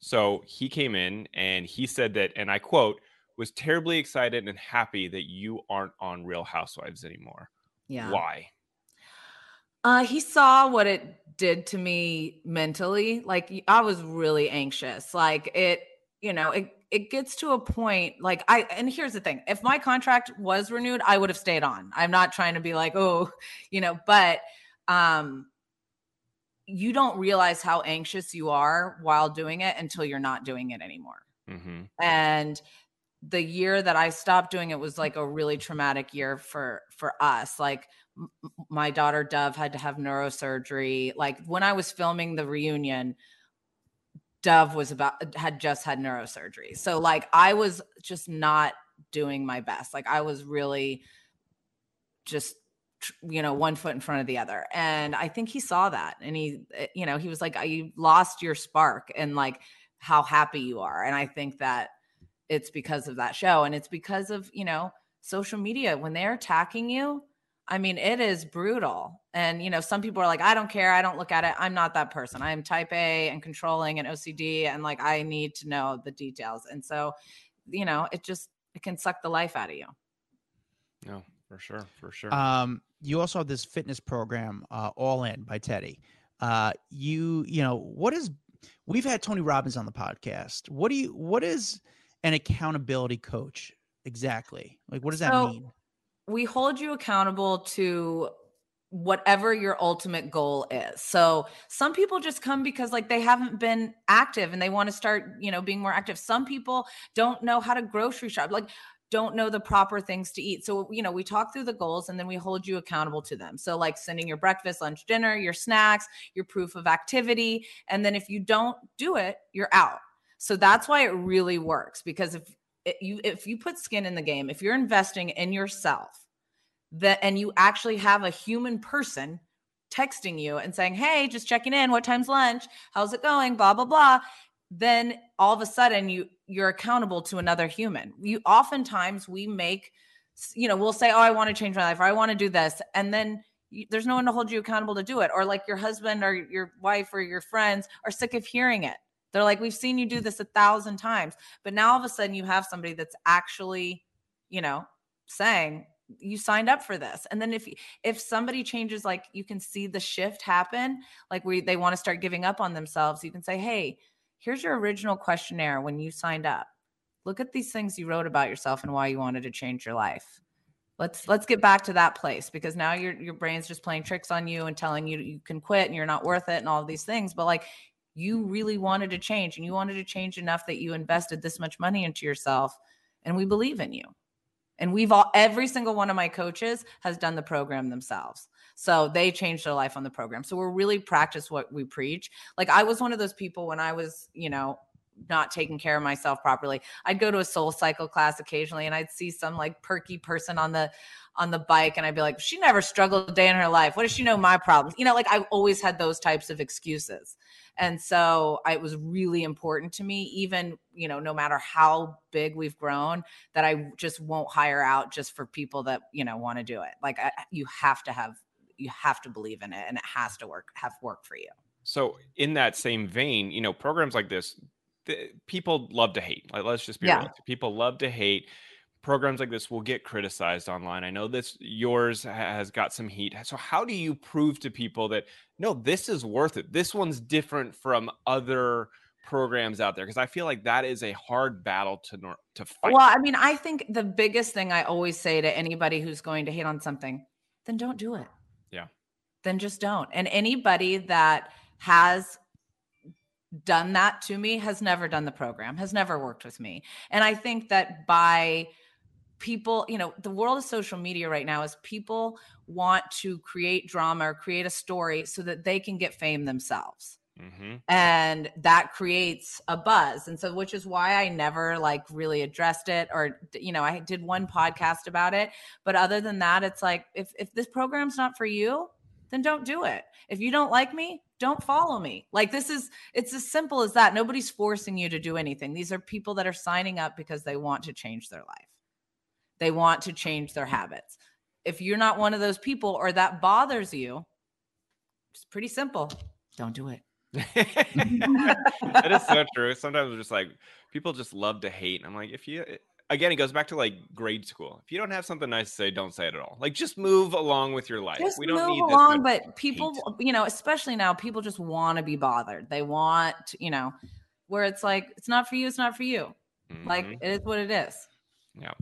So he came in and he said that, and I quote, was terribly excited and happy that you aren't on Real Housewives anymore. Yeah. Why? Uh, he saw what it did to me mentally. Like I was really anxious. Like it, you know, it it gets to a point. Like I, and here's the thing: if my contract was renewed, I would have stayed on. I'm not trying to be like, oh, you know, but um, you don't realize how anxious you are while doing it until you're not doing it anymore. Hmm and the year that i stopped doing it was like a really traumatic year for for us. Like m- my daughter dove had to have neurosurgery. Like when i was filming the reunion dove was about had just had neurosurgery. So like i was just not doing my best. Like i was really just you know one foot in front of the other and i think he saw that and he eh, you know he was like you lost your spark and like how happy you are and i think that it's because of that show and it's because of you know social media. When they're attacking you i mean it is brutal and you know some people are like i don't care i don't look at it i'm not that person i am type a and controlling and ocd and like i need to know the details and so you know it just it can suck the life out of you. No, for sure, for sure. Um, you also have this fitness program, uh, All In by Teddi. Uh, you, you know, what is? We've had Tony Robbins on the podcast. What do you? What is an accountability coach exactly? Like, what does that mean? we hold you accountable to whatever your ultimate goal is. So some people just come because like they haven't been active and they want to start, you know, being more active. Some people don't know how to grocery shop, like don't know the proper things to eat. So, you know, we talk through the goals and then we hold you accountable to them. So like sending your breakfast, lunch, dinner, your snacks, your proof of activity, and then if you don't do it, you're out. So that's why it really works because if you if you put skin in the game, if you're investing in yourself, that and you actually have a human person texting you and saying, "Hey, just checking in. What time's lunch? How's it going? Blah blah blah." Then all of a sudden you you're accountable to another human. You oftentimes we make you know, we'll say, "Oh, I want to change my life or I want to do this." And then you, there's no one to hold you accountable to do it or like your husband or your wife or your friends are sick of hearing it. They're like, "We've seen you do this a thousand times." But now all of a sudden you have somebody that's actually, you know, saying, you signed up for this and then if if somebody changes like you can see the shift happen like we they want to start giving up on themselves you can say hey here's your original questionnaire when you signed up. Look at these things you wrote about yourself and why you wanted to change your life. Let's let's get back to that place because now your your brain's just playing tricks on you and telling you you can quit and you're not worth it and all these things. But like you really wanted to change and you wanted to change enough that you invested this much money into yourself and we believe in you And we've all, every single one of my coaches has done the program themselves. So they changed their life on the program. So we're really practice what we preach. Like I was one of those people when I was, you know, not taking care of myself properly. I'd go to a SoulCycle class occasionally and I'd see some like perky person on the on the bike and I'd be like, she never struggled a day in her life. What does she know my problems? You know, like I've always had those types of excuses. And so it was really important to me, even, you know, no matter how big we've grown, that I just won't hire out just for people that, you know, want to do it. Like I, you have to have, you have to believe in it and it has to work, have work for you. So in that same vein, you know, programs like this, the, people love to hate. Like let's just be Yeah. real. People love to hate. Programs like this will get criticized online. I know this yours has got some heat. So how do you prove to people that no, this is worth it? This one's different from other programs out there because I feel like that is a hard battle to nor- to fight. Well, I mean, I think the biggest thing I always say to anybody who's going to hate on something, then don't do it. Yeah. Then just don't. And anybody that has done that to me has never done the program, has never worked with me. And I think that by people, you know, the world of social media right now is people want to create drama or create a story so that they can get fame themselves. Mhm. and that creates a buzz. And so which is why i never like really addressed it or you know i did one podcast about it. But other than that it's like if if this program's not for you then don't do it. If you don't like me don't follow me. Like this is it's as simple as that. Nobody's forcing you to do anything. These are people that are signing up because they want to change their life they want to change their habits if you're not one of those people or that bothers you it's pretty simple don't do it that is so true. Sometimes we're just like people just love to hate. And I'm like, if you again, it goes back to like grade school. If you don't have something nice to say, don't say it at all. Like just move along with your life. just we don't move need along this. but people you know especially now people just want to be bothered they want you know where it's like it's not for you it's not for you like Mhm. it is what it is yeah.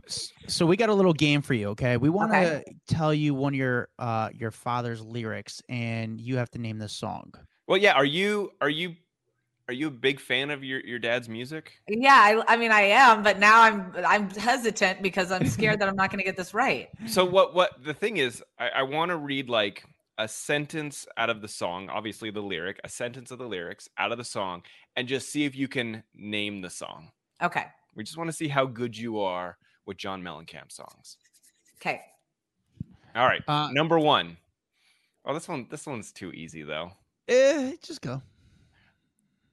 So we got a little game for you, okay? We want to Okay. tell you one of your uh your father's lyrics and you have to name the song. Well, yeah. Are you are you are you a big fan of your your dad's music? yeah I, I mean i am but now i'm i'm hesitant because i'm scared that i'm not going to get this right So what what the thing is, I, I want to read like a sentence out of the song, obviously the lyric, a sentence of the lyrics out of the song, and just see if you can name the song. okay We just want to see how good you are with John Mellencamp songs. okay All right, Uh, number one. Oh, this one this one's too easy though. Eh, just go.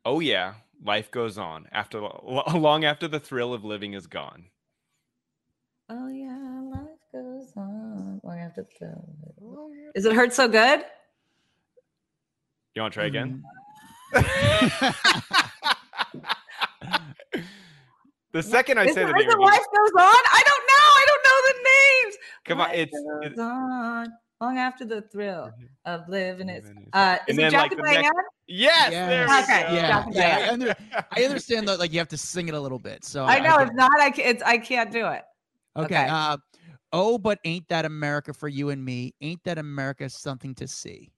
Oh yeah, life goes on after long after the thrill of living is gone. oh yeah life goes on long after the is it hurt so good You want to try again? the second I is say the is name, it of life goes on i don't know i don't know the names come on, it's, goes it's on long after the thrill of living is Living is- uh And is it Jack like, and the next- Diane? yes, there we Yes. Okay, go. Yeah, Jack yeah. I, under, I understand that like you have to sing it a little bit. So I know get if not I can, it's I can't do it. it. Okay. okay. Uh, oh, but ain't that America for you and me? Ain't that America something to see?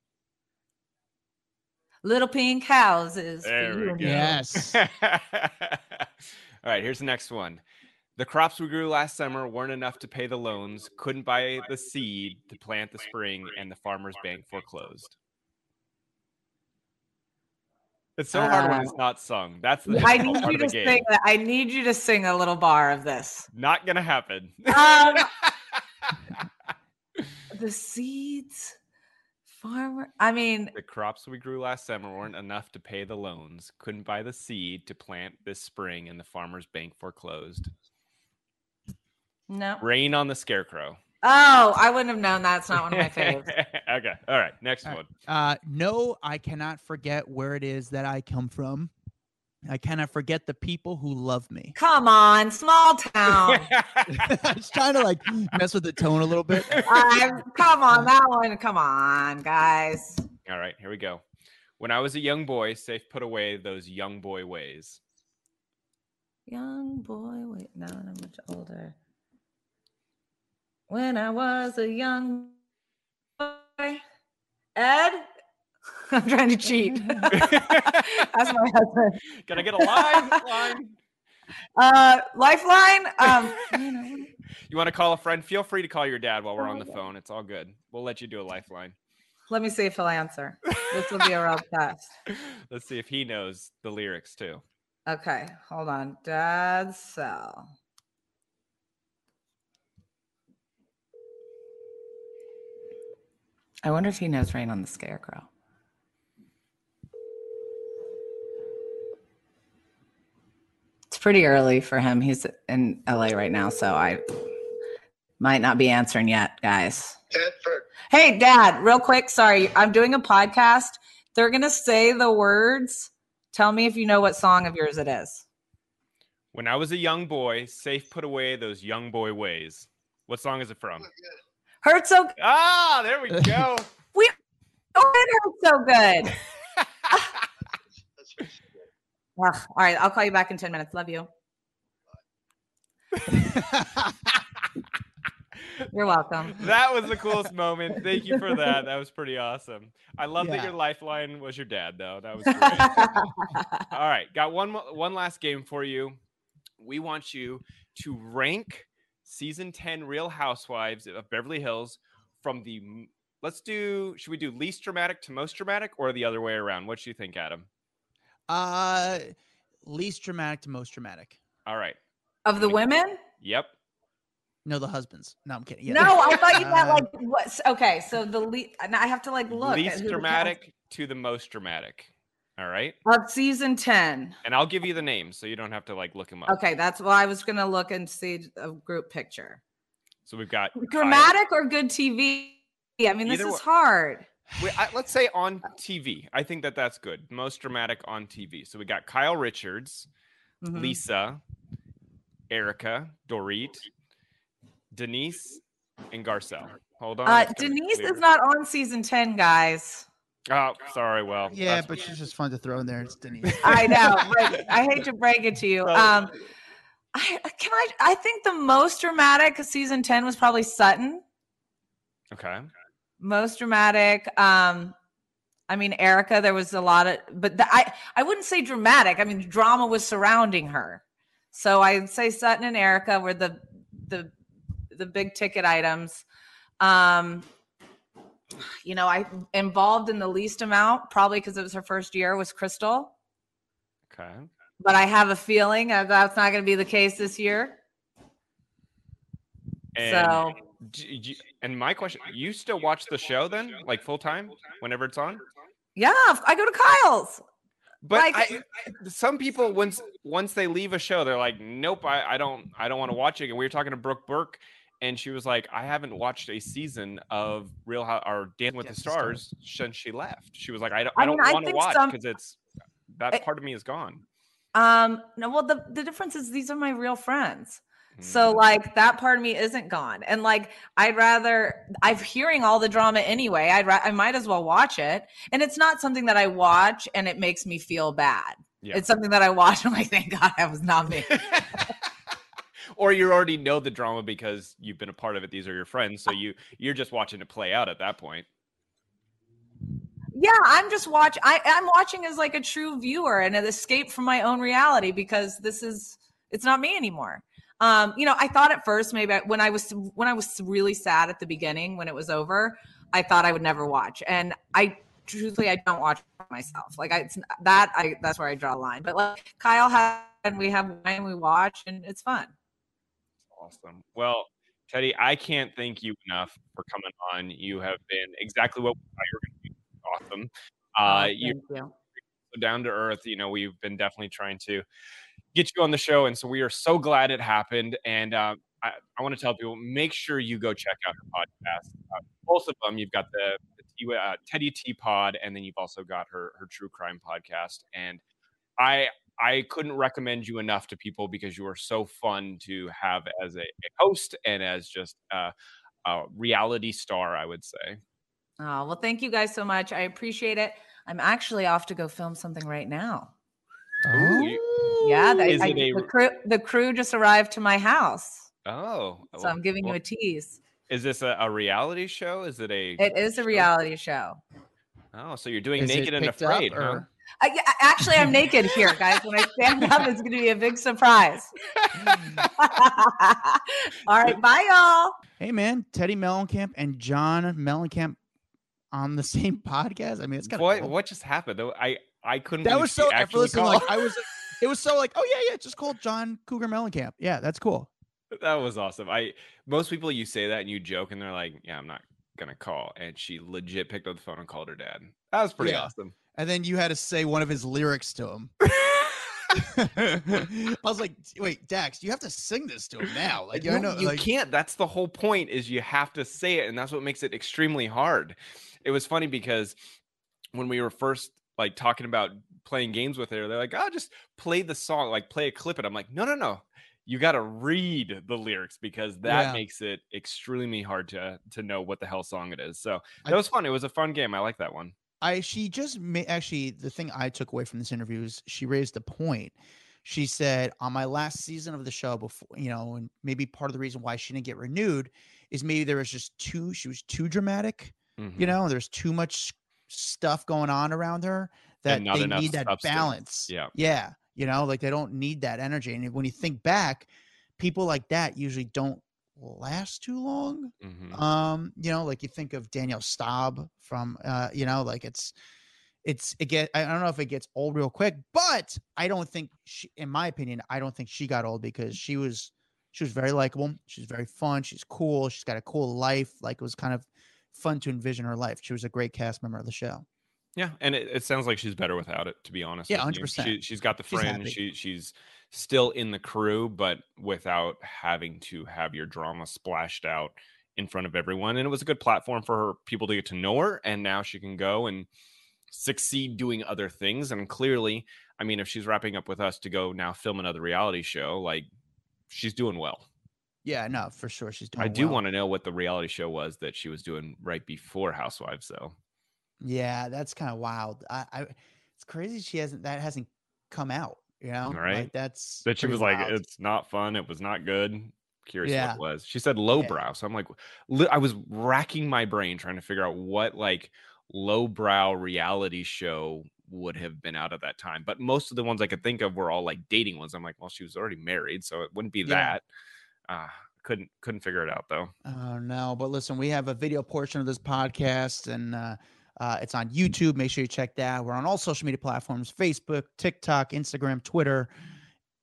Little pink houses. for There we you go. Yes. All right, here's the next one. The crops we grew last summer weren't enough to pay the loans, couldn't buy the seed to plant the spring, and the farmer's bank foreclosed. It's so hard when it's not sung. That's the I need you to sing. that- I need you to sing a little bar of this. Not gonna happen. Um, the seeds, farmer. I mean, the crops we grew last summer weren't enough to pay the loans, couldn't buy the seed to plant this spring, and the farmer's bank foreclosed. no. Rain on the scarecrow. Oh, I wouldn't have known. That's not one of my favorites. okay. All right. Next All one. right. Uh, no, I cannot forget where it is that I come from. I cannot forget the people who love me. Come on, small town. I was trying to like mess with the tone a little bit. Um, come on, that one. Come on, guys. All right. Here we go. When I was a young boy, safe put away those young boy ways. Young boy, wait, now that I'm much older. When I was a young boy, Ed, I'm trying to cheat. That's my husband. Can I get a line? line? Uh, Lifeline. Um, you know, You want to call a friend? Feel free to call your dad while we're on the phone. It's all good. We'll let you do a lifeline. Let me see if he'll answer. This will be a real test. Let's see if he knows the lyrics too. Okay, hold on. Dad's cell. I wonder if he knows Rain on the Scarecrow. Pretty early for him. He's in LA right now, so I might not be answering yet, guys. Tedford. Hey, Dad, real quick. Sorry, I'm doing a podcast. They're going to say the words. Tell me if you know what song of yours it is. When I was a young boy, safe put away those young boy ways. What song is it from? Hurt so Ah, there we go. we oh, it hurt so good. Ugh, all right, I'll call you back in 10 minutes. Love you. You're welcome. that was the coolest moment. Thank you for that. That was pretty awesome. I love that your lifeline was your dad, though. That was great. All right, got one mo- one last game for you. We want you to rank season 10 Real Housewives of Beverly Hills from the Let's do should we do least dramatic to most dramatic or the other way around? What do you think, Adam? Uh, least dramatic to most dramatic. All right. of the women? Yep. No, the husbands. No, I'm kidding. Yeah. No, I thought you meant Uh, like what? Okay, so the le- and I have to like look at least who the dramatic to the most dramatic. All right. cast- of season 10. And I'll give you the names so you don't have to like look them up. Okay, that's why I was gonna look and see a group picture. So we've got Kyle- Dramatic or good TV? I mean, this Either is way. hard. Wait, I, let's say on TV. I think that that's good. Most dramatic on TV. So we got Kyle Richards, Mhm. Lisa, Erika, Dorit, Denise, and Garcelle. Hold on. Uh, it's gonna be Denise is not on season 10, guys. Oh, sorry. Well, Yeah, that's- but she's just fun to throw in there. It's Denise. I know. but I hate to break it to you. Um, I can I. I think the most dramatic season 10 was probably Sutton. okay. Most dramatic. Um, I mean, Erika. There was a lot of, but the, I I wouldn't say dramatic. I mean, drama was surrounding her. So I'd say Sutton and Erica were the the the big ticket items. Um, you know, I involved in the least amount, probably because it was her first year, was Crystal. Okay. But I have a feeling that that's not going to be the case this year. And, so d- d- and my question: You still watch the show then, like full time, whenever it's on? yeah, I go to Kyle's. But Like- I, some people once once they leave a show, they're like, "Nope, I, I don't I don't want to watch it." And we were talking to Brooke Burke, and she was like, "I haven't watched a season of Real House or Dancing with the Dancing with the Stars. Stars since she left." She was like, "I don't I I don't want to watch because it's that I- part of me is gone." Um, no, well, the the difference is these are my real friends. So Mm. like that part of me isn't gone, and like I'd rather I'm hearing all the drama anyway. I'd ra- I might as well watch it, and it's not something that I watch and it makes me feel bad. Yeah. It's something that I watch and I'm like, thank God that was not me. or you already know the drama because you've been a part of it. These are your friends, so you you're just watching it play out at that point. Yeah, I'm just watch. I, I'm watching as like a true viewer and an escape from my own reality because this is it's not me anymore. Um, you know, I thought at first maybe I, when I was when I was really sad at the beginning when it was over, I thought I would never watch, and I truthfully I don't watch myself. Like I it's, that I that's where I draw a line. But like Kyle and we have wine, we watch, and it's fun. Awesome. Well, Teddi, I can't thank you enough for coming on. You have been exactly what we thought you were going to be. Awesome. Uh, Oh, you're you. down to earth. You know, we've been definitely trying to get you on the show, and so we are so glad it happened. And uh, I, I want to tell people, make sure you go check out her podcast. Uh, both of them. You've got the, the T, uh, Teddi Tea Pod, and then you've also got her her true crime podcast. And I I couldn't recommend you enough to people because you are so fun to have as a, a host and as just a, a reality star. I would say. Oh well, thank you guys so much. I appreciate it. I'm actually off to go film something right now. You- Yeah, the, Is I- it a- the crew the crew just arrived to my house, Oh, so well- I'm giving you a tease. Is this a, a reality show? Is it a? It is a reality show. Oh, so you're doing Is Naked and Afraid, huh? or- Uh, yeah, actually, I'm naked here, guys. When I stand up, it's going to be a big surprise. All right, bye, y'all. Hey man, Teddi Mellencamp and John Mellencamp on the same podcast. I mean, it's kind what of what just happened? though? I I couldn't. that was so effortless. Like. I was, it was so like, oh yeah, yeah, just call John Cougar Mellencamp. Yeah, that's cool. that was awesome. I most people you say that and you joke and they're like, yeah, I'm not gonna call, and she legit picked up the phone and called her dad. That was pretty Yeah. awesome. And then you had to say one of his lyrics to him. I was like, wait, Dax, you have to sing this to him now. Like, No, I know, you like, can't. That's the whole point. Is you have to say it, and that's what makes it extremely hard. It was funny because when we were first like talking about playing games with her, they're like, "Oh, just play the song, like play a clip." And I'm like, "No, no, no. You got to read the lyrics because that Yeah. makes it extremely hard to to know what the hell song it is." So I- that was fun. It was a fun game. I like that one. I she just ma- actually the thing I took away from this interview is she raised a point. She said on my last season of the show before, you know, and maybe part of the reason why she didn't get renewed is maybe there was just too she was too dramatic. You Mhm. know, there's too much stuff going on around her that they need that substance. balance. Yeah. Yeah. You know, like they don't need that energy. And when you think back, people like that usually don't last too long. Mhm. Um, you know, like you think of Danielle Staub from uh, you know, like it's it's it get I don't know if it gets old real quick, but I don't think she in my opinion, I don't think she got old because she was she was very likable. She's very fun. She's cool. She's got a cool life. Like it was kind of fun to envision her life. She was a great cast member of the show. Yeah, and it, it sounds like she's better without it. To be honest, Yeah, 100%. She, she's got the She's fringe. happy. She she's still in the crew, but without having to have your drama splashed out in front of everyone. And it was a good platform for her people to get to know her. And now she can go and succeed doing other things. And clearly, I mean, if she's wrapping up with us to go now film another reality show, like she's doing well. Yeah, no, for sure. She's doing I do well. want to know what the reality show was that she was doing right before Housewives, though. Yeah, that's kind of wild. I, I it's crazy she hasn't that hasn't come out, you know? Right. Like that's that she was like, it's not fun. It was not good. Curious Yeah. what it was. She said lowbrow. So I'm like, li- I was racking my brain trying to figure out what like lowbrow reality show would have been out at that time. But most of the ones I could think of were all like dating ones. I'm like, well, she was already married, so it wouldn't be Yeah. that. Uh, couldn't couldn't figure it out though. Oh no, but listen, we have a video portion of this podcast and uh, uh, it's on YouTube. Make sure you check that. We're on all social media platforms: Facebook, TikTok, Instagram, Twitter,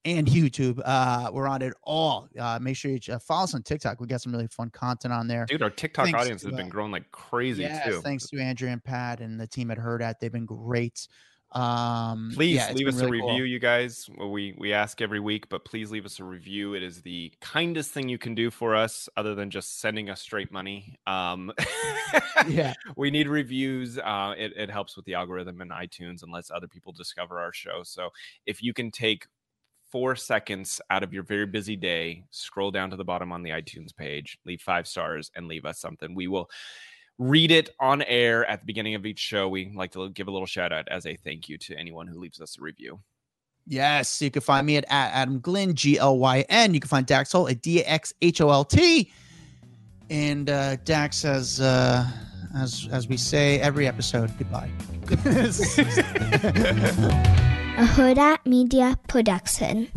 and YouTube. Uh, we're on it all. Uh, make sure you ch- uh, follow us on TikTok. We got some really fun content on there. Dude, our TikTok Thanks audience has been uh, growing like crazy yes, too. thanks to Andrea and Pat and the team at Hurrdat. They've been great. Um, please yeah, leave us a really cool. review you guys. Well, we we ask every week but please leave us a review. It is the kindest thing you can do for us other than just sending us straight money. Um Yeah. we need reviews uh it, it helps with the algorithm in itunes and lets other people discover our show. So if you can take four seconds out of your very busy day scroll down to the bottom on the itunes page leave five stars and leave us something. We will read it on air at the beginning of each show. We like to give a little shout out as a thank you to anyone who leaves us a review. Yes, you can find me at, at Adam Glynn, G L Y N. You can find Dax Holt at D X H O L T. And uh, Dax, as uh, as as we say every episode, goodbye. A Hurrdat Media Production.